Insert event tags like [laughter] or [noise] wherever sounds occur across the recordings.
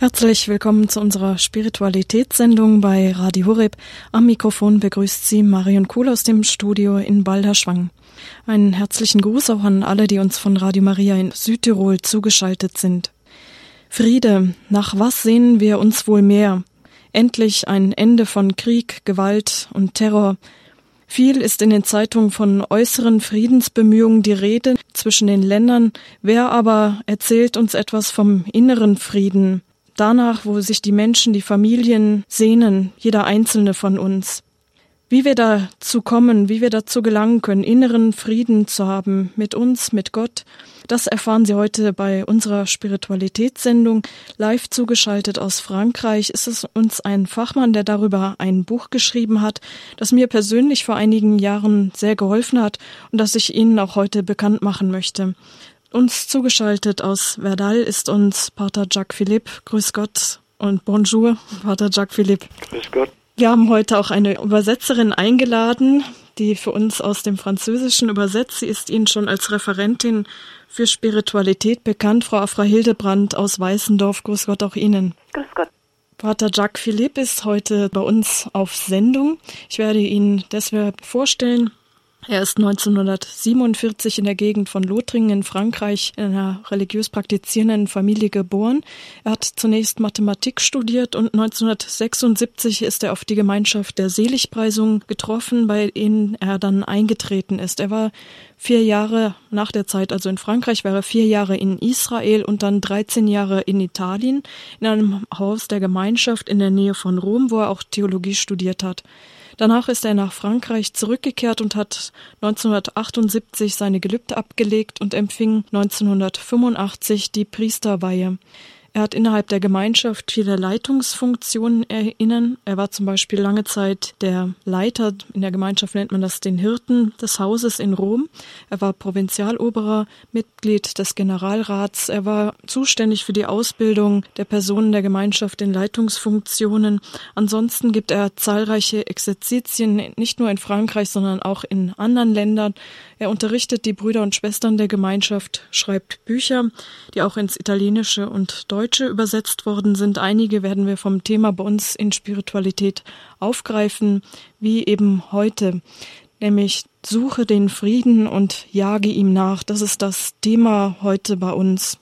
Herzlich willkommen zu unserer Spiritualitätssendung bei Radio Horeb. Am Mikrofon begrüßt Sie Marion Kuhl aus dem Studio in Balderschwang. Einen herzlichen Gruß auch an alle, die uns von Radio Maria in Südtirol zugeschaltet sind. Friede, nach was sehnen wir uns wohl mehr? Endlich ein Ende von Krieg, Gewalt und Terror. Viel ist in den Zeitungen von äußeren Friedensbemühungen die Rede zwischen den Ländern. Wer aber erzählt uns etwas vom inneren Frieden? Danach, wo sich die Menschen, die Familien sehnen, jeder einzelne von uns. Wie wir dazu kommen, wie wir dazu gelangen können, inneren Frieden zu haben mit uns, mit Gott, das erfahren Sie heute bei unserer Spiritualitätssendung. Live zugeschaltet aus Frankreich ist es uns ein Fachmann, der darüber ein Buch geschrieben hat, das mir persönlich vor einigen Jahren sehr geholfen hat und das ich Ihnen auch heute bekannt machen möchte. Uns zugeschaltet aus Verdal ist uns Pater Jacques Philippe. Grüß Gott und Bonjour, Pater Jacques Philippe. Grüß Gott. Wir haben heute auch eine Übersetzerin eingeladen, die für uns aus dem Französischen übersetzt. Sie ist Ihnen schon als Referentin für Spiritualität bekannt, Frau Afra Hildebrand aus Weißendorf. Grüß Gott auch Ihnen. Grüß Gott. Pater Jacques Philippe ist heute bei uns auf Sendung. Ich werde Ihnen deshalb vorstellen, er ist 1947 in der Gegend von Lothringen in Frankreich in einer religiös praktizierenden Familie geboren. Er hat zunächst Mathematik studiert und 1976 ist er auf die Gemeinschaft der Seligpreisung getroffen, bei denen er dann eingetreten ist. Er war vier Jahre nach der Zeit, also in Frankreich, war er vier Jahre in Israel und dann 13 Jahre in Italien in einem Haus der Gemeinschaft in der Nähe von Rom, wo er auch Theologie studiert hat. Danach ist er nach Frankreich zurückgekehrt und hat 1978 seine Gelübde abgelegt und empfing 1985 die Priesterweihe. Er hat innerhalb der Gemeinschaft viele Leitungsfunktionen erinnern. Er war zum Beispiel lange Zeit der Leiter, in der Gemeinschaft nennt man das den Hirten des Hauses in Rom. Er war Provinzialoberer, Mitglied des Generalrats. Er war zuständig für die Ausbildung der Personen der Gemeinschaft in Leitungsfunktionen. Ansonsten gibt er zahlreiche Exerzitien, nicht nur in Frankreich, sondern auch in anderen Ländern. Er unterrichtet die Brüder und Schwestern der Gemeinschaft, schreibt Bücher, die auch ins Italienische und Deutsche übersetzt worden sind. Einige werden wir vom Thema bei uns in Spiritualität aufgreifen, wie eben heute, nämlich Suche den Frieden und jage ihm nach. Das ist das Thema heute bei uns.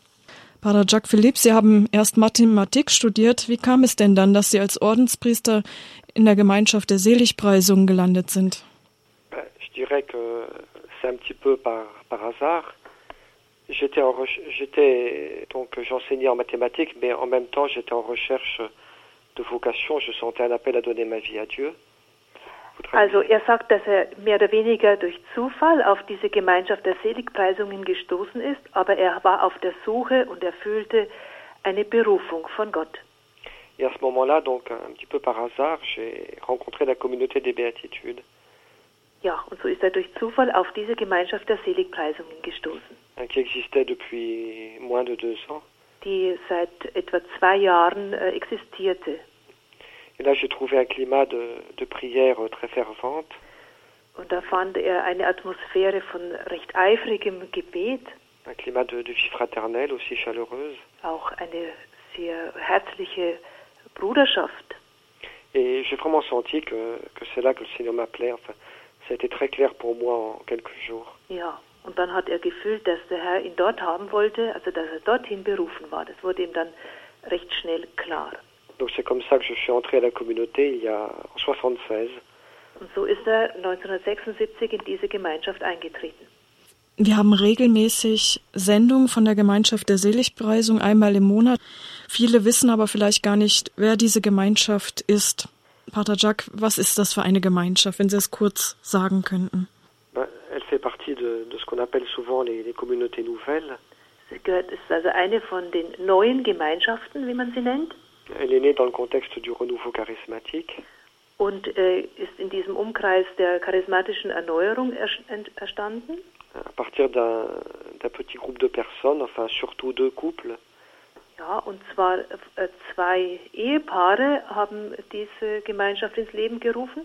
Pater Jacques Philippe, Sie haben erst Mathematik studiert. Wie kam es denn dann, dass Sie als Ordenspriester in der Gemeinschaft der Seligpreisung gelandet sind? Ich dirais que c'est un petit peu par, par hasard. J'étais en j'étais donc j'enseignais en mathématiques, mais en même temps j'étais en recherche de vocation. Je sentais un appel à donner ma vie à Dieu. Also er sagt, dass er mehr oder weniger durch Zufall auf diese Gemeinschaft der Seligpreisungen gestoßen ist, aber er war auf der Suche und er fühlte eine Berufung von Gott. Et à ce moment-là, donc un petit peu par hasard, j'ai rencontré la communauté des béatitudes. Ja, und so ist er durch Zufall auf diese Gemeinschaft der Seligpreisungen gestoßen. Qui existait depuis moins de deux ans. Die seit etwa zwei Jahren äh, existierte. Et là, j'ai trouvé un climat de, de prière très fervente. Und da fand er eine Atmosphäre von recht eifrigem Gebet. Un climat de, de vie fraternelle aussi chaleureuse. Auch eine sehr herzliche Bruderschaft. Et j'ai vraiment senti que, que c'est là que le Seigneur m'appelait. Enfin, ça a été très clair pour moi en quelques jours. Ja, und dann hat er gefühlt, dass der Herr ihn dort haben wollte, also dass er dorthin berufen war. Das wurde ihm dann recht schnell klar. Donc c'est comme ça que je suis entré à la communauté il y a en 76. Und so ist er 1976 in diese Gemeinschaft eingetreten. Wir haben regelmäßig Sendungen von der Gemeinschaft der Seligpreisung einmal im Monat. Viele wissen aber vielleicht gar nicht, wer diese Gemeinschaft ist. Pater Jacques, was ist das für eine Gemeinschaft, wenn Sie es kurz sagen könnten? De, de ce qu'on appelle souvent les, les communautés nouvelles. Sie gehört, ist also eine von den neuen Gemeinschaften, wie man sie nennt. Elle est née dans le contexte du renouveau charismatique. Und äh, ist in diesem Umkreis der charismatischen Erneuerung erstanden. À partir d'un petit groupe de personnes, enfin surtout deux couples. Ja, und zwar äh, zwei Ehepaare haben diese Gemeinschaft ins Leben gerufen.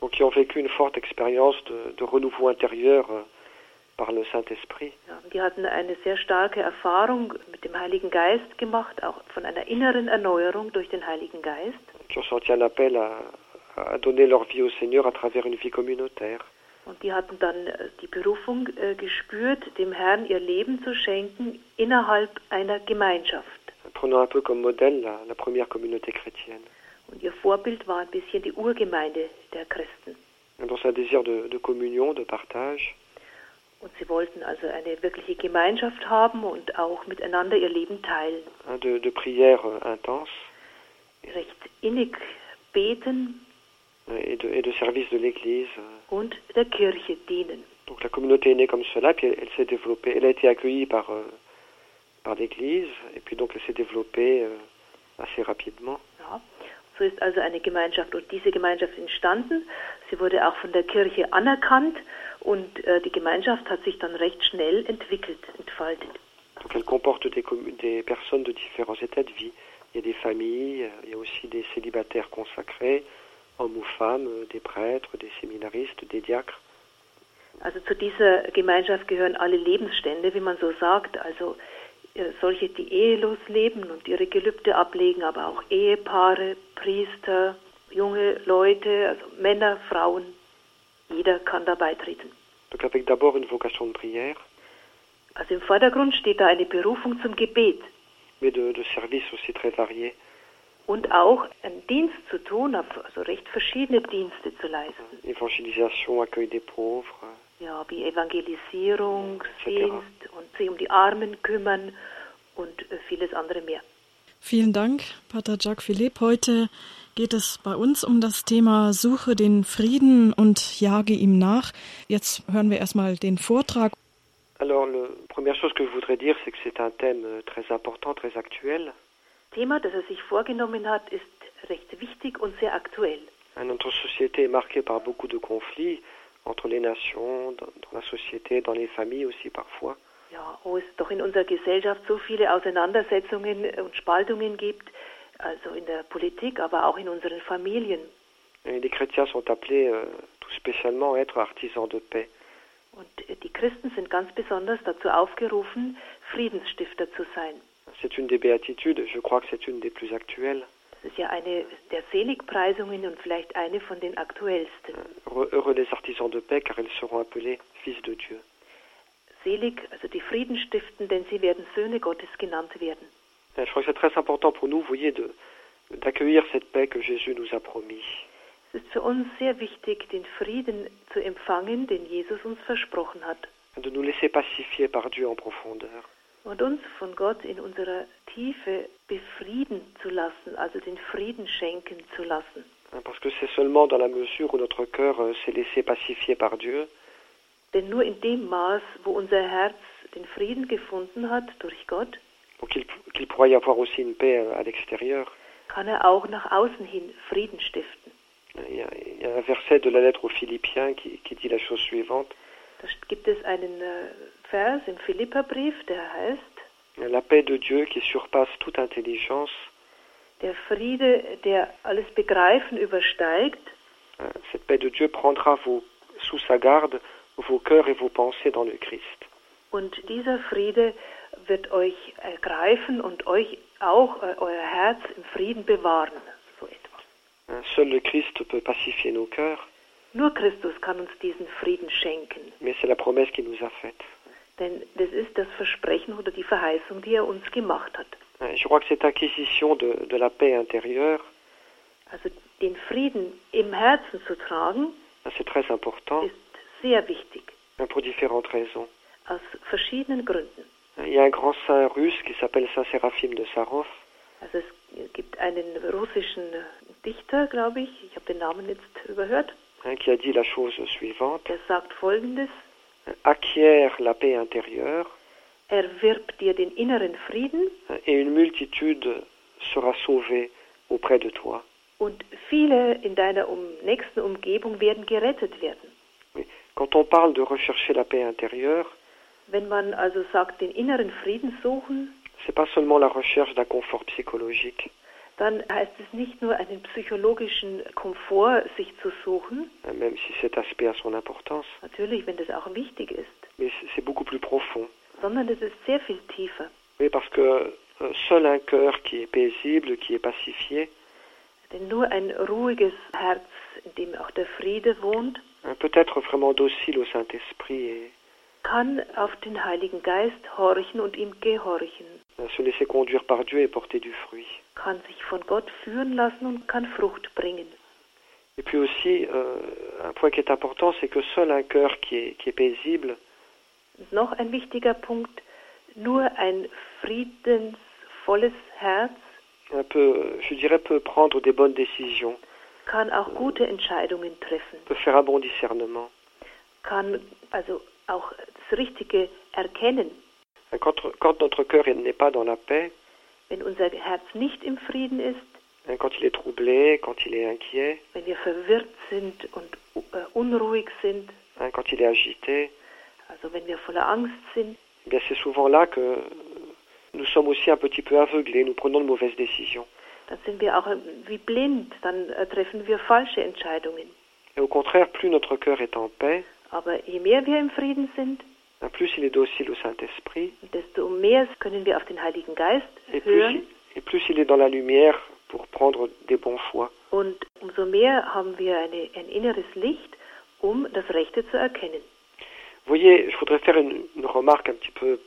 Donc qui ont vécu une forte expérience de, de renouveau intérieur euh, par le Saint-Esprit. Ja, die hatten eine sehr starke Erfahrung mit dem Heiligen Geist gemacht, auch von einer inneren Erneuerung durch den Heiligen Geist. Qui ont senti un appel à, à donner leur vie au Seigneur à travers une vie communautaire. Und die hatten dann äh, die Berufung äh, gespürt, dem Herrn ihr Leben zu schenken innerhalb einer Gemeinschaft. Prenons un peu comme modèle la, la première communauté chrétienne. Und ihr Vorbild war ein bisschen die Urgemeinde der Christen. Dans un désir de, de communion, de partage, Und sie wollten also eine wirkliche Gemeinschaft haben und auch miteinander ihr Leben teilen. de, de prière euh, intense Recht innig beten et de, et de service de l'Église. und der Kirche dienen. Donc la communauté est née comme cela, puis elle, elle s'est développée. Elle a été accueillie par, euh, par l'Église, et puis donc elle s'est développée euh, assez rapidement. Ja. So ist also eine Gemeinschaft und diese Gemeinschaft entstanden. Sie wurde auch von der Kirche anerkannt und äh, die Gemeinschaft hat sich dann recht schnell entwickelt, entfaltet. Donc elle comporte des, des personnes de différents états de vie. Il y a des familles, il y a aussi des célibataires consacrés, hommes ou femmes, des prêtres, des séminaristes, des diacres. Also zu dieser Gemeinschaft gehören alle Lebensstände, wie man so sagt, also äh, solche, die ehelos leben und ihre Gelübde ablegen, aber auch Ehepaare, Priester, junge Leute, also Männer, Frauen. Jeder kann da beitreten. Donc avec d'abord une vocation de prière, Also im Vordergrund steht da eine Berufung zum Gebet mais de, de services aussi très variés. und auch einen Dienst zu tun, also recht verschiedene Dienste zu leisten. Évangélisation, accueil des pauvres, Ja, wie Evangelisierung. Dienst und sich um die Armen kümmern und äh, vieles andere mehr. Vielen Dank, Pater Jacques Philipp. Heute geht es bei uns um das Thema Suche den Frieden und jage ihm nach. Jetzt hören wir erstmal den Vortrag. Alors, la première chose que je voudrais dire, c'est que c'est un thème euh, très important, très actuel. Thema, das er sich vorgenommen hat, ist recht wichtig und sehr aktuell. Notre société est marquée par beaucoup de conflits entre les nations, dans, dans la société, dans les familles aussi parfois. Ja, wo es doch in unserer Gesellschaft so viele Auseinandersetzungen und Spaltungen gibt, also in der Politik, aber auch in unseren Familien. Et les chrétiens sont appelés euh, tout spécialement à être artisans de paix. Und äh, die Christen sind ganz besonders dazu aufgerufen, Friedensstifter zu sein. C'est une des béatitudes, je crois que c'est une des plus actuelles. Das ist ja eine der Seligpreisungen und vielleicht eine von den aktuellsten. Heureux heureux les artisans de paix, car ils seront appelés fils de Dieu. Selig, also die Frieden stiften, denn sie werden Söhne Gottes genannt werden. Je crois que c'est très important pour nous, vous voyez, de- d'accueillir cette paix que Jésus nous a promis. Es ist für uns sehr wichtig, den Frieden zu empfangen, den Jesus uns versprochen hat. de nous laisser pacifier par Dieu en profondeur. Und uns von Gott in unserer Tiefe befrieden zu lassen, also den Frieden schenken zu lassen. Parce que c'est seulement dans la mesure où notre cœur euh, s'est laissé pacifier par Dieu Denn nur in dem Maß, wo unser Herz den Frieden gefunden hat durch Gott, donc qu'il qu'il pourra y avoir aussi une paix euh, à l'extérieur. kann er auch nach außen hin Frieden stiften? Il y, a, il y a un verset de la lettre aux Philippiens qui, qui dit la chose suivante Da gibt es einen äh, Vers im Philipperbrief, der heißt, La paix de Dieu qui surpasse toute intelligence, der Friede, der alles Begreifen übersteigt, hein, cette paix de Dieu prendra vos, sous sa garde vos cœurs et vos pensées dans le Christ. Und dieser Friede wird euch ergreifen und euch auch äh, euer Herz im Frieden bewahren. So etwa. Seul le Christ peut pacifier nos cœurs, Nur Christus kann uns diesen Frieden schenken. mais c'est la promesse qu'il nous a faite. Denn das ist das Versprechen oder die Verheißung, die er uns gemacht hat. Je crois que cette acquisition de, de la paix intérieure, Also den Frieden im Herzen zu tragen, c'est très important ist sehr wichtig. pour différentes raisons. Aus verschiedenen Gründen. Il y a un grand saint russe qui s'appelle Saint Séraphim de Sarov, Also es gibt einen russischen Dichter, glaube ich, ich habe den Namen jetzt überhört, qui a dit la chose suivante. Der sagt folgendes, acquiert la paix intérieure. Erwirb dir den inneren Frieden. Et une multitude sera sauvée auprès de toi. und viele in deiner um, nächsten Umgebung werden gerettet werden. Quand on parle de rechercher la paix intérieure, Wenn man also sagt, den inneren Frieden suchen, c'est pas seulement la recherche d'un confort psychologique, dann heißt es nicht nur einen psychologischen Komfort sich zu suchen, même si cet aspect a son importance, natürlich, wenn das auch wichtig ist, mais c'est- beaucoup plus profond. sondern es ist sehr viel tiefer. Oui, parce que euh, seul un cœur qui est paisible, qui est pacifié, Denn nur ein ruhiges Herz, in dem auch der Friede wohnt, peut être vraiment docile au Saint-Esprit et kann auf den Heiligen Geist horchen und ihm gehorchen, se laisser conduire par Dieu et porter du fruit. kann sich von Gott führen lassen und kann Frucht bringen. Et puis aussi, euh, un point qui est important, c'est que seul un cœur qui est, qui est paisible noch ein wichtiger Punkt, nur ein friedensvolles Herz un peu, je dirais, peut prendre des bonnes décisions, kann auch gute Entscheidungen treffen, peut faire un bon discernement. kann also auch das Richtige erkennen. Quand, notre cœur n'est pas dans la paix, Wenn unser Herz nicht im Frieden ist, quand il est troublé, quand il est inquiet, wenn wir verwirrt sind und äh, unruhig sind, quand il est agité, also wenn wir voller Angst sind, eh bien c'est souvent là que nous sommes aussi un petit peu aveuglés, nous prenons de mauvaises décisions. dann sind wir auch wie blind, dann äh, treffen wir falsche Entscheidungen. Et au contraire, plus notre cœur est en paix, Aber je mehr wir im Frieden sind, desto mehr können wir auf den Heiligen Geist hören und umso mehr haben wir eine, ein inneres Licht, um das Rechte zu erkennen. Voyez, je voudrais faire une, une remarque un petit peu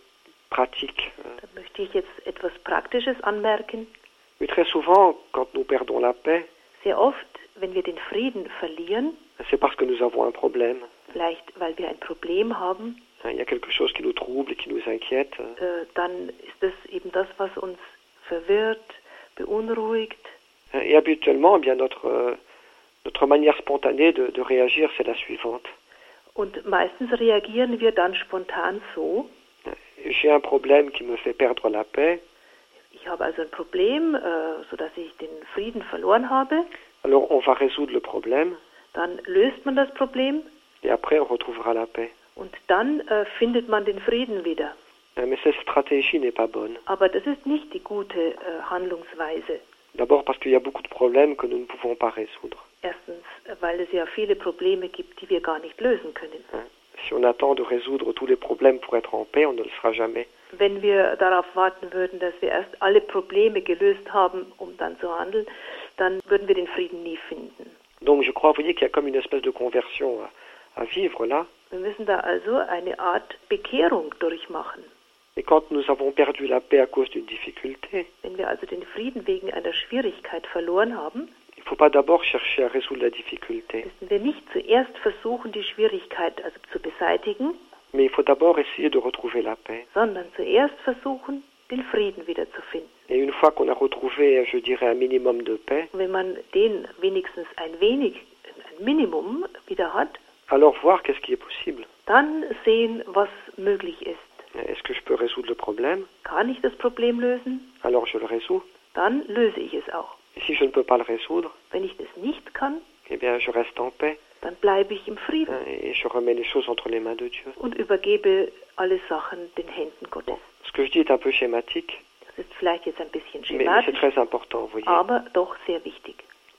pratique. Da möchte ich jetzt etwas Praktisches anmerken. Mais très souvent, quand nous perdons la paix, Sehr oft, wenn wir den Frieden verlieren, c'est parce que nous avons un problème. Vielleicht weil wir ein Problem haben, Hein, Il y a quelque chose qui nous trouble, qui nous inquiète. äh, dann ist das eben das, was uns verwirrt, beunruhigt. Et habituellement, eh bien notre, euh, notre manière spontanée de, de réagir, c'est la suivante. Und meistens reagieren wir dann spontan so. J'ai un problème qui me fait perdre la paix, Ich habe also ein Problem, äh, sodass ich den Frieden verloren habe. alors on va résoudre le problème Dann löst man das Problem et après on retrouvera la paix. und dann äh, findet man den Frieden wieder. Hein, Mais cette stratégie n'est pas bonne. Aber das ist nicht die gute äh, Handlungsweise. D'abord parce qu'il y a beaucoup de problèmes que nous ne pouvons pas résoudre. Erstens, äh, weil es ja viele Probleme gibt, die wir gar nicht lösen können. hein. Si on attend de résoudre tous les problèmes pour être en paix, on ne le sera jamais. Wenn wir darauf warten würden, dass wir erst alle Probleme gelöst haben, um dann zu handeln, dann würden wir den Frieden nie finden. Donc je crois, vous voyez, qu'il y a comme une espèce de conversion à, à vivre là. Wir müssen da also eine Art Bekehrung durchmachen. Et quand nous avons perdu la paix à cause d'une difficulté, Wenn wir also den Frieden wegen einer Schwierigkeit verloren haben, il ne faut pas d'abord chercher à résoudre la difficulté, müssen wir nicht zuerst versuchen, die Schwierigkeit also zu beseitigen, mais il faut d'abord essayer de retrouver la paix. sondern zuerst versuchen, den Frieden wiederzufinden. Et une fois qu'on a retrouvé, je dirais, un minimum de paix, Und wenn man den wenigstens ein wenig, ein Minimum wieder hat, alors voir qu'est-ce qui est possible. dann sehen, was möglich ist. Est-ce que je peux résoudre le problème Kann ich das Problem lösen? Alors je le résous. Dann löse ich es auch. Et si je ne peux pas le résoudre, Wenn ich das nicht kann, eh bien je reste en paix dann bleibe ich im Frieden hein, et je remets les choses entre les mains de Dieu. und übergebe alle Sachen den Händen Gottes. Ce que je dis est un peu schématique, Das ist vielleicht jetzt ein bisschen mais, mais c'est schematisch, très important, vous voyez. aber doch sehr wichtig.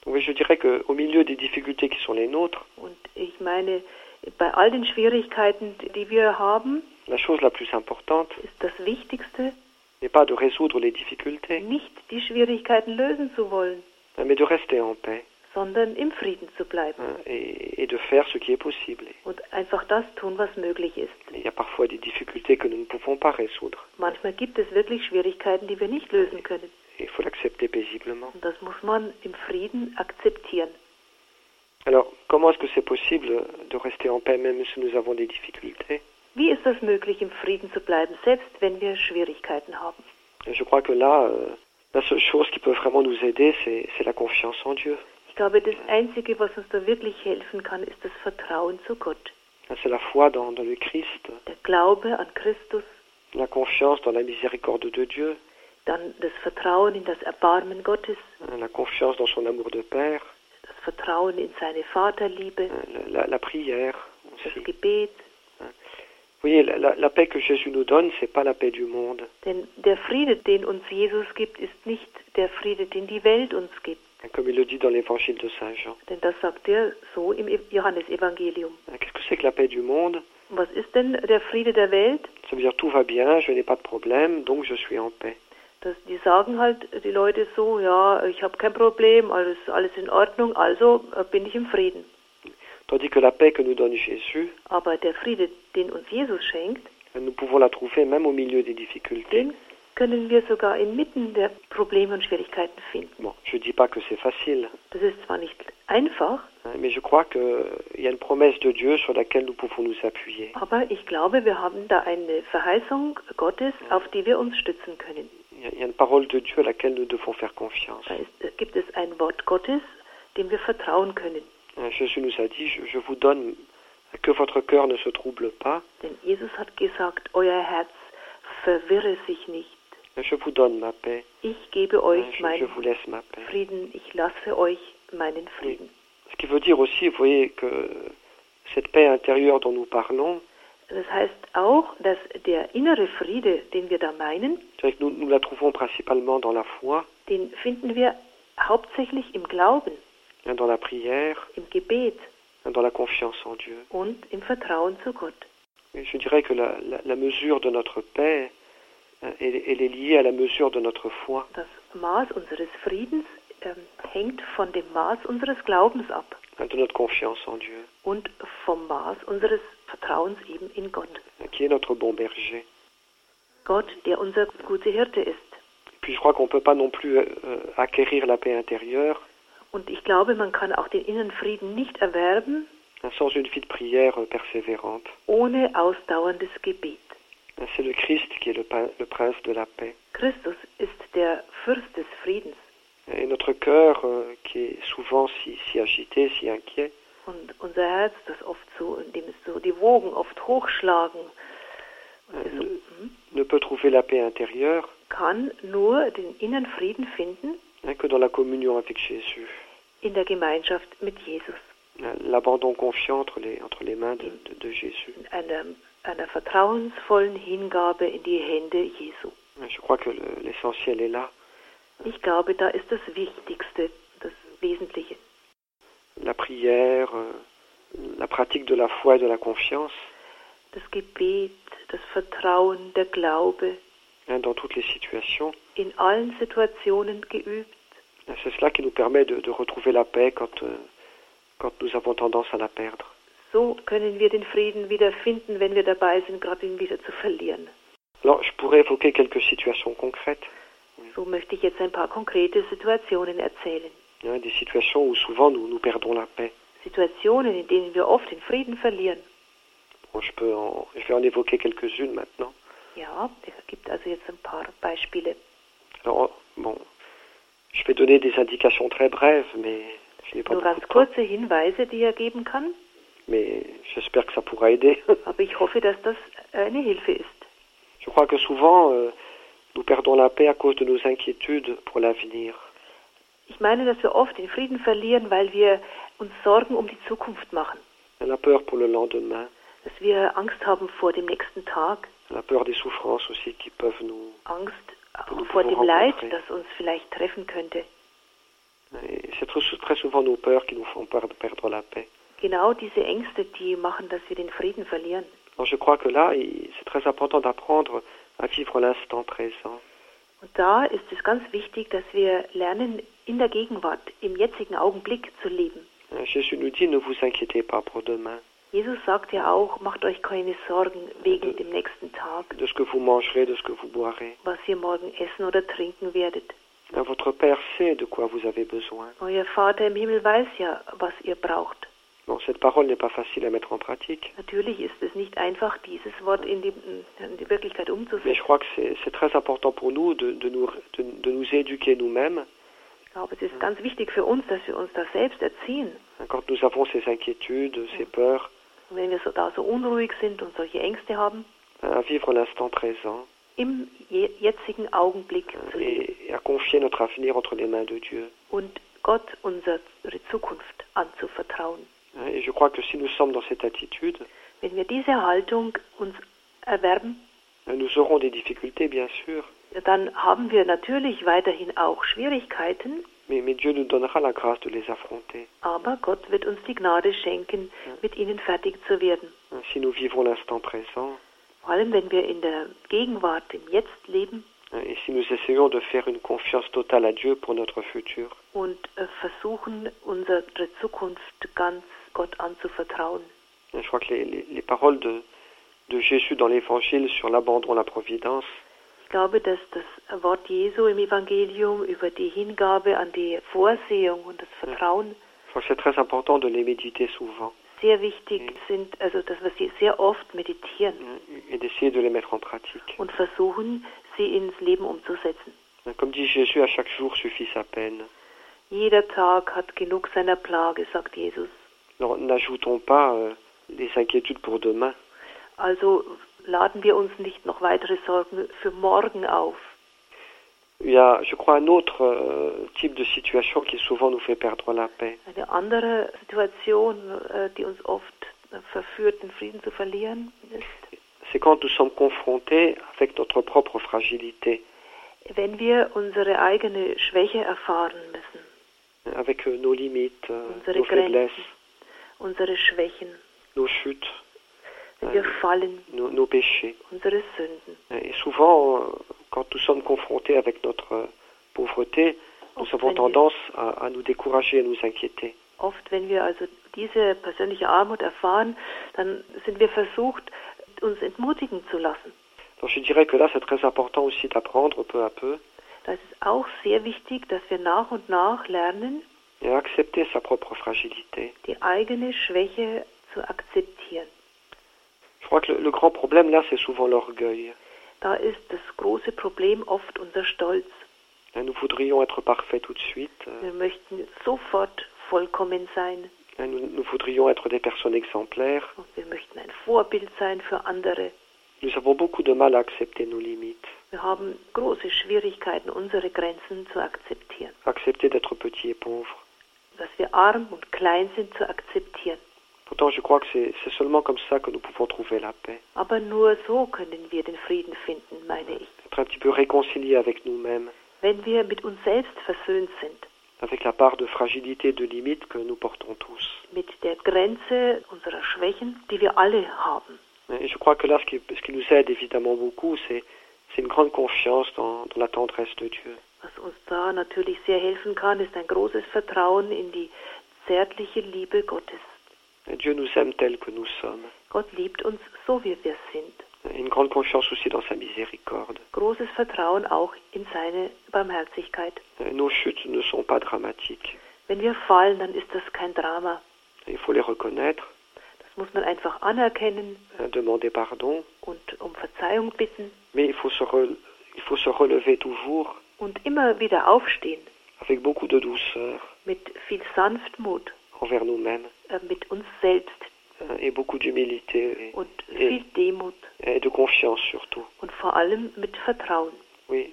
Oui, je dirais qu'au milieu des difficultés qui sont les nôtres, Und ich meine, bei all den Schwierigkeiten, die wir haben, la chose la plus importante ist das Wichtigste, n'est pas de résoudre les difficultés, nicht die Schwierigkeiten lösen zu wollen, hein, mais de rester en paix sondern im Frieden zu bleiben hein, et, et de faire ce qui est possible. und einfach das tun, was möglich ist. Il y a parfois des difficultés que nous ne pouvons pas résoudre. Manchmal gibt es wirklich Schwierigkeiten, die wir nicht lösen können. Il faut l'accepter paisiblement. Das muss man im Frieden akzeptieren. Alors, comment est-ce que c'est possible de rester en paix même si nous avons des difficultés Wie ist das möglich, im Frieden zu bleiben, selbst wenn wir Schwierigkeiten haben? Je crois que là, euh, la seule chose qui peut vraiment nous aider, c'est c'est la confiance en Dieu. Ich glaube, das Einzige, was uns da wirklich helfen kann, ist das Vertrauen zu Gott. Hein, C'est la foi dans, dans le Christ, Der Glaube an Christus, la confiance dans la miséricorde de Dieu, dann das Vertrauen in das Erbarmen Gottes, la confiance dans son amour de Père, das Vertrauen in seine Vaterliebe, la, la prière das aussi. Gebet. Vous voyez, la, la- paix que Jésus nous donne, c'est pas la paix du monde. Denn der Friede, den uns Jesus gibt, ist nicht der Friede, den die Welt uns gibt. Comme il le dit dans l'évangile de Saint Jean. Denn das sagt er so im Johannesevangelium. Hein, Qu'est-ce que c'est que la paix du monde Was ist denn der Friede der Welt? Ça veut dire tout va bien, je n'ai pas de problème, donc je suis en paix. Das, die sagen halt die Leute so, ja, ich habe kein Problem, alles, alles in Ordnung, also äh, bin ich im Frieden. Tandis que la paix que nous donne Jésus, Aber der Friede, den uns Jesus schenkt, nous pouvons la trouver même au milieu des difficultés. den können wir sogar inmitten der Probleme und Schwierigkeiten finden. Bon, je dis pas que c'est facile, Das ist zwar nicht einfach, hein, mais je crois qu'il y a une promesse de Dieu sur laquelle nous pouvons nous appuyer. aber ich glaube, wir haben da eine Verheißung Gottes, auf die wir uns stützen können. Une parole de Dieu à laquelle nous devons faire confiance. Gibt es ein Wort Gottes, dem wir vertrauen können. Hein, Jésus nous a dit, je, je vous donne que votre cœur ne se trouble pas, Denn Jesus hat gesagt, euer Herz verwirre sich nicht. je vous donne ma paix, Ich gebe euch je, je meinen vous laisse ma paix. Frieden, ich lasse euch meinen Frieden. Ce qui veut dire aussi, vous voyez, que cette paix intérieure dont nous parlons, Das heißt auch, dass der innere Friede, den wir da meinen, den finden wir hauptsächlich im Glauben, prière, im Gebet und im Vertrauen zu Gott. Je dirais que la, la- la mesure de notre paix, elle, elle est liée à la mesure de notre foi. Das Maß unseres Friedens ähm, hängt von dem Maß unseres Glaubens ab de notre confiance en Dieu, und vom Maß unseres Vertrauens eben in Gott. qui est notre bon berger. Gott, der unser guter Hirte ist. Puis je crois qu'on peut pas non plus euh, acquérir la paix intérieure Und ich glaube, man kann auch den inneren Frieden nicht erwerben sans une vie de prière euh, persévérante. ohne ausdauerndes Gebet. C'est le Christ qui est le, le prince de la paix. Christus ist der Fürst des Friedens. Et notre cœur, euh, qui est souvent si, si agité, si inquiet, Und unser Herz, das oft so, in dem es so die Wogen oft hochschlagen, und wir so, hm, ne peut trouver la paix intérieure kann nur den inneren Frieden finden que dans la communion avec Jésus. in der Gemeinschaft mit Jesus, L'abandon confiant entre les, entre les mains de, de- de Jésus. in einer, einer vertrauensvollen Hingabe in die Hände Jesu. Je crois que le- l'essentiel est là. Ich glaube, da ist das Wichtigste, das Wesentliche. La prière, euh, la pratique de la foi et de la confiance Das Gebet, das Vertrauen, der Glaube, hein, dans toutes les situations. in allen Situationen geübt. C'est cela qui nous permet de, de retrouver la paix quand, euh, quand nous avons tendance à la perdre. So können wir den Frieden wieder finden, wenn wir dabei sind, gerade ihn wieder zu verlieren. Alors, je pourrais évoquer quelques situations concrètes. So möchte ich jetzt ein paar konkrete Situationen erzählen. Hein, des situations où souvent nous, nous perdons la paix. Situationen, in denen wir oft den Frieden verlieren. Bon, je, peux en- je vais en évoquer quelques-unes maintenant. Ja, es gibt also jetzt ein paar Beispiele. Alors, bon, je vais donner des indications très brèves, mais je n'ai pas Nur ganz kurze Hinweise, die er geben kann, Mais j'espère que ça pourra aider. [laughs] aber ich hoffe, dass das eine Hilfe ist. je crois que souvent, euh, nous perdons la paix à cause de nos inquiétudes pour l'avenir. Ich meine, dass wir oft den Frieden verlieren, weil wir uns Sorgen um die Zukunft machen. La peur pour le lendemain, Dass wir Angst haben vor dem nächsten Tag, la peur des souffrances aussi qui peuvent nous... Angst Nous vor dem Leid, das uns vielleicht treffen könnte. C'est très, souvent nos peurs qui nous font perdre, la paix. Genau diese Ängste, die machen, dass wir den Frieden verlieren. Je crois que là, c'est très important d'apprendre à vivre l'instant présent. Und da ist es ganz wichtig, dass wir lernen, in der Gegenwart, im jetzigen Augenblick zu leben. Euh, Jésus nous dit, ne vous inquiétez pas pour demain, Jesus sagt ja auch, macht euch keine Sorgen wegen dem nächsten Tag, de ce que vous mangerez, de ce que vous boirez. was ihr morgen essen oder trinken werdet. Votre Père sait de quoi vous avez besoin. Euer Vater im Himmel weiß ja, was ihr braucht. Bon, cette parole n'est pas facile à mettre en pratique, Natürlich ist es nicht einfach, dieses Wort in die, in die Wirklichkeit mais je umzusetzen. crois que c'est très important pour nous de, de nous, de, de nous éduquer nous-mêmes Ich glaube, es ist ganz wichtig für uns, dass wir uns da selbst erziehen. quand nous avons ces inquiétudes, ces peurs, Und wenn wir so, da so unruhig sind und solche Ängste haben, hein, à vivre l'instant présent im je, jetzigen Augenblick zu leben et, à confier notre avenir entre les mains de Dieu. und Gott unsere Zukunft anzuvertrauen. Et je crois que si nous sommes dans cette attitude, Wenn wir diese Haltung uns erwerben, nous aurons des difficultés, bien sûr, dann haben wir natürlich weiterhin auch Schwierigkeiten, aber Gott wird uns die Gnade schenken, mit ihnen fertig zu werden. si nous vivons l'instant présent, vor allem wenn wir in der Gegenwart, im Jetzt leben et si nous essayons de faire une confiance totale à Dieu pour notre futur. und äh, versuchen, unsere Zukunft ganz Gott anzuvertrauen. Je crois que les, les- les paroles de, de Jésus dans l'Évangile sur l'abandon, la providence, Ich glaube, dass das Wort Jesu im Evangelium über die Hingabe an die Vorsehung und das Vertrauen sehr wichtig sind, also dass wir sie sehr oft meditieren pratique. und versuchen, sie ins Leben umzusetzen. Comme dit Jésus, à chaque jour suffit sa peine. Jeder Tag hat genug seiner Plage, sagt Jesus. N'ajoutons pas euh, les inquiétudes pour demain. Also laden wir uns nicht noch weitere Sorgen für morgen auf. Il y a, je crois, un autre euh, type de situation qui souvent nous fait perdre la paix. Eine andere Situation, äh, die uns oft äh, verführt, den Frieden zu verlieren, ist, C'est quand nous sommes confrontés avec notre propre fragilité, wenn wir unsere eigene Schwäche erfahren müssen, avec euh, nos limites, euh, unsere nos faiblesses, Grenzen, unsere Schwächen, nos chutes, wenn wir fallen, nos, nos péchés. unsere Sünden. Et souvent, euh, quand nous sommes confrontés avec notre euh, pauvreté, nous Oft, avons wir- tendance à, à nous décourager, à nous inquiéter. Oft, wenn wir also diese persönliche Armut erfahren, dann sind wir versucht, uns entmutigen zu lassen. Donc je dirais que là, c'est très important aussi d'apprendre peu à peu Da ist auch sehr wichtig, dass wir nach und nach lernen, et accepter sa propre fragilité. die eigene Schwäche zu akzeptieren. Je crois que le, le grand problème là, c'est souvent l'orgueil. Da ist das große Problem oft unser Stolz. Hein, Nous voudrions être parfaits tout de suite. Wir möchten sofort vollkommen sein hein, Nous, nous voudrions être des personnes exemplaires. und wir möchten ein Vorbild sein für andere. Nous avons beaucoup de mal à accepter nos limites, Wir haben große Schwierigkeiten, unsere Grenzen zu akzeptieren. accepter d'être petits et pauvres. Dass wir arm und klein sind, zu akzeptieren. Pourtant, je crois que c'est seulement comme ça que nous pouvons trouver la paix. Aber nur so können wir den Frieden finden, meine ich. Être un petit peu réconciliés avec nous-mêmes, Wenn wir mit uns selbst versöhnt sind, avec la part de fragilité, de limite que nous portons tous. mit der Grenze unserer Schwächen, die wir alle haben. Et je crois que là, ce qui, ce qui nous aide évidemment beaucoup, c'est une grande confiance dans, dans la tendresse de Dieu. Was uns da natürlich sehr helfen kann, ist ein großes Vertrauen in die zärtliche Liebe Gottes. Dieu nous aime tels que nous sommes. Gott liebt uns so, wie wir sind. Une grande confiance aussi dans sa miséricorde. Großes Vertrauen auch in seine Barmherzigkeit. Nos chutes ne sont pas dramatiques. Wenn wir fallen, dann ist das kein Drama. Il faut les reconnaître, Das muss man einfach anerkennen hein, demander pardon, und um Verzeihung bitten mais il faut se, re- il faut se relever toujours und immer wieder aufstehen avec beaucoup de douceur mit viel Sanftmut, envers nous-mêmes mit uns selbst et beaucoup d'humilité und viel Demut et de confiance surtout. und vor allem mit Vertrauen. Oui,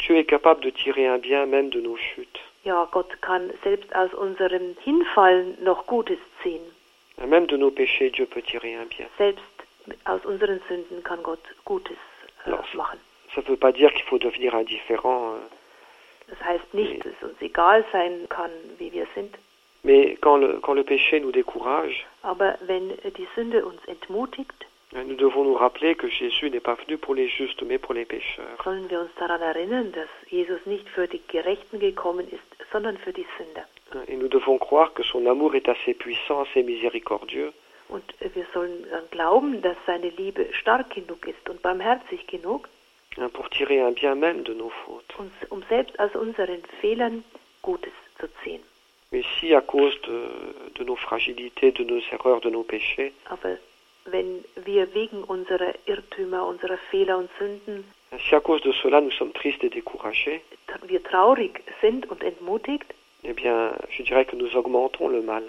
Dieu est capable de tirer un bien même de nos chutes. Ja, Gott kann selbst aus unserem Hinfallen noch Gutes ziehen. Même de nos péchés, Dieu peut tirer un bien. Selbst aus unseren Sünden kann Gott Gutes äh, Alors, machen. Ça ne veut pas dire qu'il faut devenir indifférent, euh, Das heißt nicht, dass es uns egal sein kann, wie wir sind. Mais quand le, quand le péché nous décourage, Aber wenn die Sünde uns entmutigt, hein, nous devons nous rappeler que Jésus n'est pas venu pour les justes, mais pour les pécheurs. sollen wir uns daran erinnern, dass Jesus nicht für die Gerechten gekommen ist, sondern für die Sünder. Hein, Et nous devons croire que son amour est assez puissant, assez miséricordieux, Und wir sollen dann glauben, dass seine Liebe stark genug ist und barmherzig genug, hein, pour tirer un bien même de nos fautes. uns, um selbst aus unseren Fehlern Gutes zu ziehen. Mais si à cause de, de nos fragilités, de nos erreurs, de nos péchés, Aber wenn wir wegen unserer Irrtümer, unserer Fehler und Sünden, si à cause de cela nous sommes tristes et découragés, wir traurig sind und entmutigt, eh bien, je dirais que nous augmentons le mal.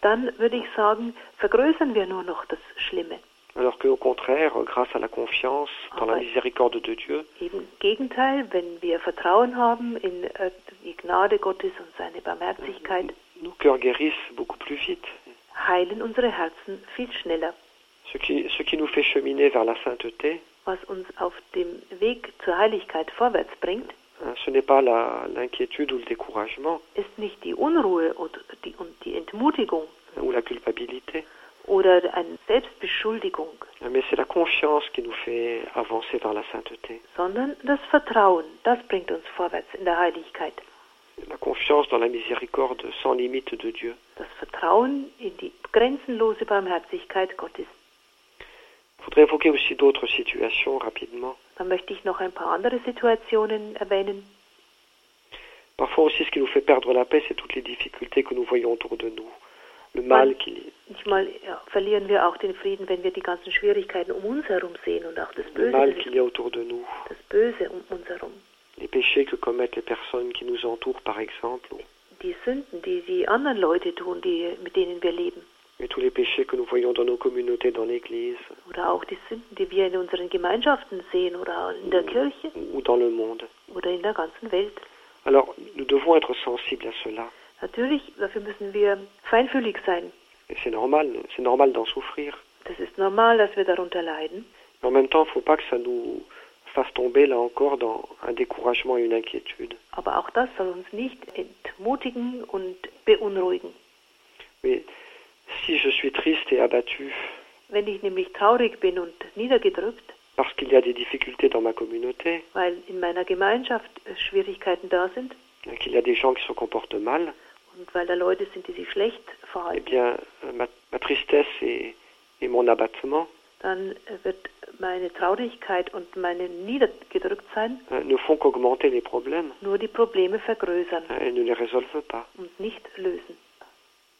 dann würde ich sagen, vergrößern wir nur noch das Schlimme. Alors qu'au contraire, grâce à la confiance dans la miséricorde de Dieu, Im Gegenteil, wenn wir Vertrauen haben in äh, die Gnade Gottes und seine Barmherzigkeit, nos cœurs guérissent beaucoup plus vite. heilen unsere Herzen viel schneller. Ce qui, ce qui nous fait cheminer vers la sainteté, Was uns auf dem Weg zur Heiligkeit vorwärts bringt, hein, ce n'est pas la- l'inquiétude ou le découragement ist nicht die Unruhe und die, und die Entmutigung hein, ou la culpabilité, oder eine Selbstbeschuldigung, mais c'est la confiance qui nous fait avancer dans la sainteté. sondern das Vertrauen, das bringt uns vorwärts in der Heiligkeit. La confiance dans la miséricorde sans limite de Dieu. Das Vertrauen in die grenzenlose Barmherzigkeit Gottes. Je voudrais évoquer aussi d'autres situations rapidement. Dann möchte ich noch ein paar andere Situationen erwähnen. Parfois aussi, ce qui nous fait perdre la paix, c'est toutes les difficultés que nous voyons autour de nous. Manchmal verlieren wir auch den Frieden, wenn wir die ganzen Schwierigkeiten um uns herum sehen und auch das Böse, y a autour de nous. das Böse um uns herum. Les péchés que commettent les personnes qui nous entourent, par exemple, Die Sünden, die die anderen Leute tun, die, mit denen wir leben. et tous les péchés que nous voyons dans nos communautés, dans l'Église, Oder auch die Sünden, die wir in unseren Gemeinschaften sehen oder in der Kirche ou dans le monde. oder in der ganzen Welt. Alors, nous devons être sensibles à cela. Natürlich, dafür müssen wir feinfühlig sein. C'est normal, c'est normal d'en souffrir. Das ist normal, dass wir darunter leiden. En même temps, faut pas que ça nous fasse tomber, là encore, dans un découragement et une inquiétude. Aber auch das soll uns nicht entmutigen und beunruhigen. Mais si je suis triste et abattu Wenn ich nämlich traurig bin und niedergedrückt, parce qu'il y a des difficultés dans ma communauté, weil in meiner Gemeinschaft Schwierigkeiten da sind qu'il y a des gens qui se comportent mal, und weil da Leute sind, die sich schlecht eh verhalten, bien, euh, ma, ma tristesse et, et mon abattement dann äh, wird meine Traurigkeit und meine Niedergedrücktsein euh, ne font qu'augmenter les problèmes. nur die Probleme vergrößern Euh, Elles ne les résolvent pas. und nicht lösen.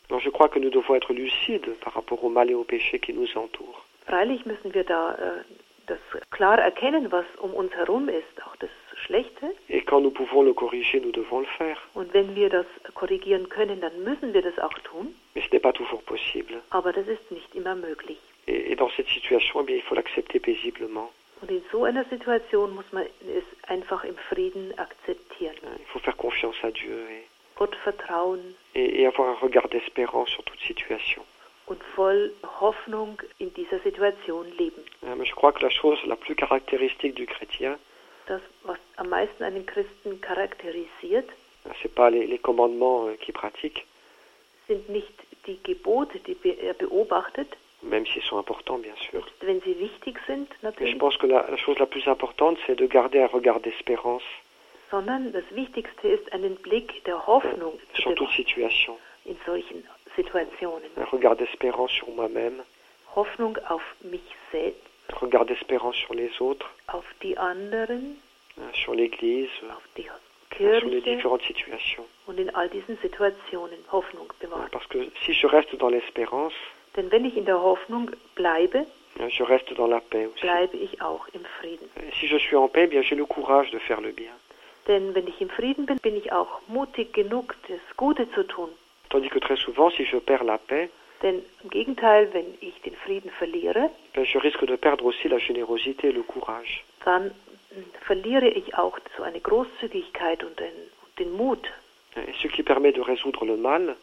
Donc je crois que nous devons être lucides par rapport au mal et au péché qui nous entourent. Freilich müssen wir da äh, das klar erkennen, was um uns herum ist, auch das Schlechte. Et quand nous pouvons le corriger, nous devons le faire. Und wenn wir das korrigieren können, dann müssen wir das auch tun. Mais ce n'est pas toujours possible. Aber das ist nicht immer möglich. Et, et dans cette situation, eh bien, il faut l'accepter paisiblement. Und in so einer Situation muss man es einfach im Frieden akzeptieren. Il faut faire confiance à Dieu et, Gott vertrauen et- et avoir un regard d'espérance sur toute situation. und voll Hoffnung in dieser Situation leben. Je crois que la chose la plus caractéristique du chrétien, Das, was am meisten einen Christen charakterisiert, c'est pas les, les commandements euh, qu'il pratique, sind nicht die Gebote, die er beobachtet, même s'ils sont importants, bien sûr. wenn sie wichtig sind Mais je natürlich, pense que la, la chose la plus importante, c'est de garder un regard d'espérance. Sondern das Wichtigste ist, einen Blick der Hoffnung sur toute situation. in solchen Situationen. Un regard d'espérance sur moi-même, Hoffnung auf mich selbst, regard d'espérance sur les autres, auf die anderen, euh, sur l'Église, auf die euh, sur les Kirche différentes situations. und in all diesen Situationen Hoffnung bewahren. Parce que si je reste dans l'espérance, Denn wenn ich in der Hoffnung bleibe, euh, je reste dans la paix aussi. bleibe ich auch im Frieden. Si je suis en paix, eh bien j'ai le courage de faire le bien. Denn wenn ich im Frieden bin, bin ich auch mutig genug, das Gute zu tun. Tandis que très souvent, si je perds la paix, Denn im Gegenteil, wenn ich den Frieden verliere, je risque de perdre aussi la générosité et le courage. dann verliere ich auch so eine Großzügigkeit und den, den Mut. Et ce qui permet de résoudre le mal,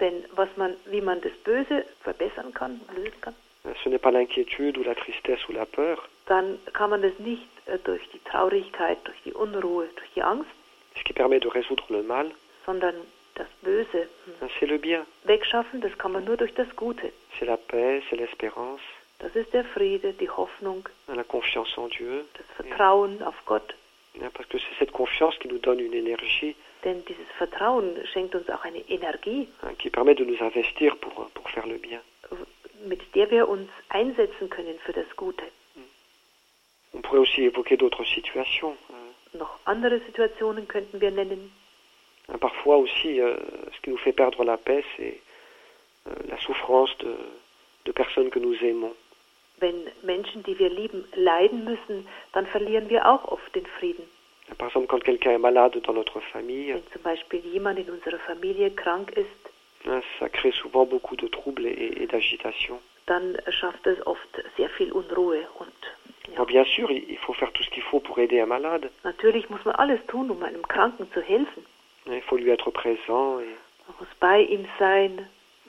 Denn was man, wie man das Böse verbessern kann, lösen kann, ce n'est pas l'inquiétude ou la tristesse ou la peur, dann kann man das nicht äh, durch die Traurigkeit, durch die Unruhe, durch die Angst, ce qui permet de résoudre le mal, sondern das Böse bien. wegschaffen, das kann man nur durch das Gute. Das ist der Friede, die Hoffnung, la confiance en Dieu. das Vertrauen auf Gott. hein, Parce que c'est cette confiance qui nous donne une énergie Denn dieses Vertrauen schenkt uns auch eine Energie, qui permet de nous investir pour, pour faire le bien. mit der wir uns einsetzen können für das Gute. On pourrait aussi évoquer d'autres situations. Noch andere Situationen könnten wir nennen. Parfois aussi, euh, ce qui nous fait perdre la paix, c'est euh, la souffrance de, de personnes que nous aimons. Wenn Menschen, die wir lieben, leiden müssen, dann verlieren wir auch oft den Frieden. Par exemple, quand quelqu'un est malade dans notre famille, Wenn zum Beispiel jemand in unserer Familie krank ist, ça crée souvent beaucoup de troubles et, et d'agitation. dann schafft es oft sehr viel Unruhe. Und ja, bien sûr, il faut faire tout ce qu'il faut pour aider un malade. natürlich muss man alles tun, um einem Kranken zu helfen. Il faut lui être présent et Man muss bei ihm sein,